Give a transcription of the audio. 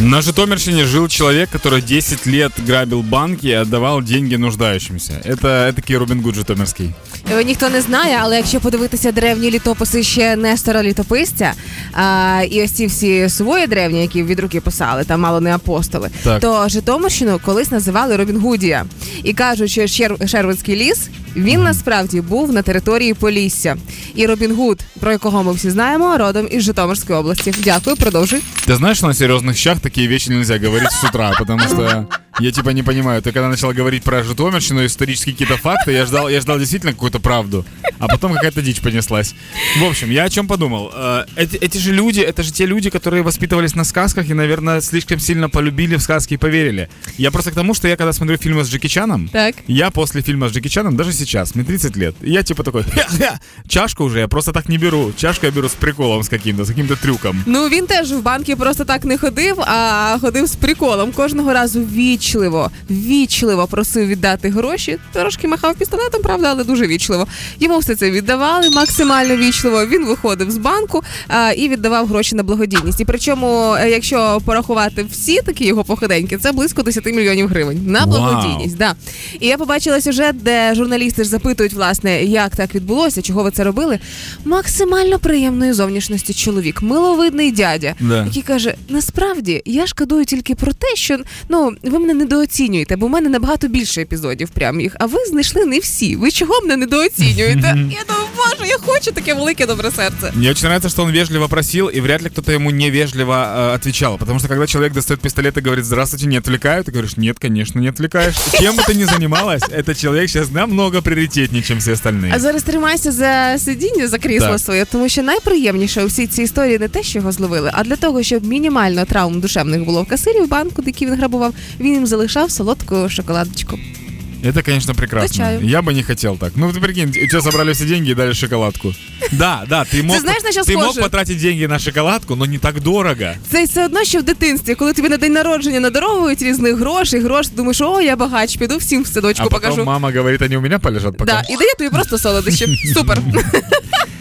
На Житомирщине жил человек, который 10 лет грабил банки и отдавал деньги нуждающимся. Це такий Робін Гуд Житомирський. Е, Ніхто не знає, але якщо подивитися древні літописи ще Нестора Літописця, а, і ось ці всі свої древні, які від руки писали, там мало не апостоли, Так. то Житомирщину колись називали Робінгудія. І кажуть, що Шер- Шервудський ліс він насправді був на території Полісся. І Робін Гуд, про якого ми всі знаємо, родом із Житомирської області. Дякую, продовжуй. Ти знаєш, на серйозних щах такі речі нельзя говорити з утра, потому что я типа не понимаю. Ты когда начал говорить про Житомирщину, исторические какие-то факты, я ждал, я ждал действительно какую-то правду, а потом какая-то дичь понеслась. В общем, я о чем подумал. Э, Эти, эти же люди, это же те люди, которые воспитывались на сказках и, наверное, слишком сильно полюбили в сказки и поверили. Я просто к тому, что я когда смотрю фильмы с Джеки Чаном, Так. я после фильма с Джеки Чаном, даже сейчас, мне 30 лет, я типа такой, «Ха-ха». чашку уже я просто так не беру. Чашку я беру с приколом, с каким-то, с каким-то трюком. Ну він теж в банки просто так не ходив, а ходив з приколом. Кожного разу вічливо, вічливо просив віддати гроші. Трошки махав пістолетом, правда, але дуже вічливо. Йому все це віддавали максимально вічливо. Він виходив з банку а, і віддавав гроші на благодійність. І причому, е, якщо порахувати всі такі його походеньки, це близько 10 мільйонів гривень на благодійність. Да. І я побачила сюжет, де журналісти ж запитують, власне, як так відбулося, чого ви це робили. Максимально приємної зовнішності чоловік, миловидний дядя, Да. який каже: насправді я шкодую тільки про те, що ну ви мене недооцінюєте, бо в мене набагато більше епізодів прям їх. А ви знайшли не всі. Ви чого мене недооцінюєте? Я думаю, боже, я хочу таке велике добре серце. Мне очень нравится, что он вежливо просил, и вряд ли кто-то ему невежливо э, отвечал. Потому что когда человек достает пистолет и говорит «Здравствуйте, не отвлекаю», ты говоришь «Нет, конечно, не отвлекаешь». Кем бы ты ни занималась, этот человек сейчас намного приоритетнее, чем все остальные. А зараз тримайся за сидіння, за крісло Так. своє, тому що найприємніше у всій цій історії не те, що його зловили, а для того, щоб мінімально травм душевних було в касирі в банку, який він грабував, він їм залишав солодку шоколадочку. Это, конечно, прекрасно. За чаю. Я бы не хотел так. Ну, ты прикинь, у тебя забрали все деньги и дали шоколадку. Да, да, ты мог, знаешь, на что ты мог схоже? потратить деньги на шоколадку, но не так дорого. Це все одно, що в дитинстві, коли тобі на день народження надаровують різних грошей, грошей, думаєш, о, я багач, піду всім в садочку А потом покажу. мама говорит, они у меня полежат пока. Да, і дає тобі просто солодощі. Супер.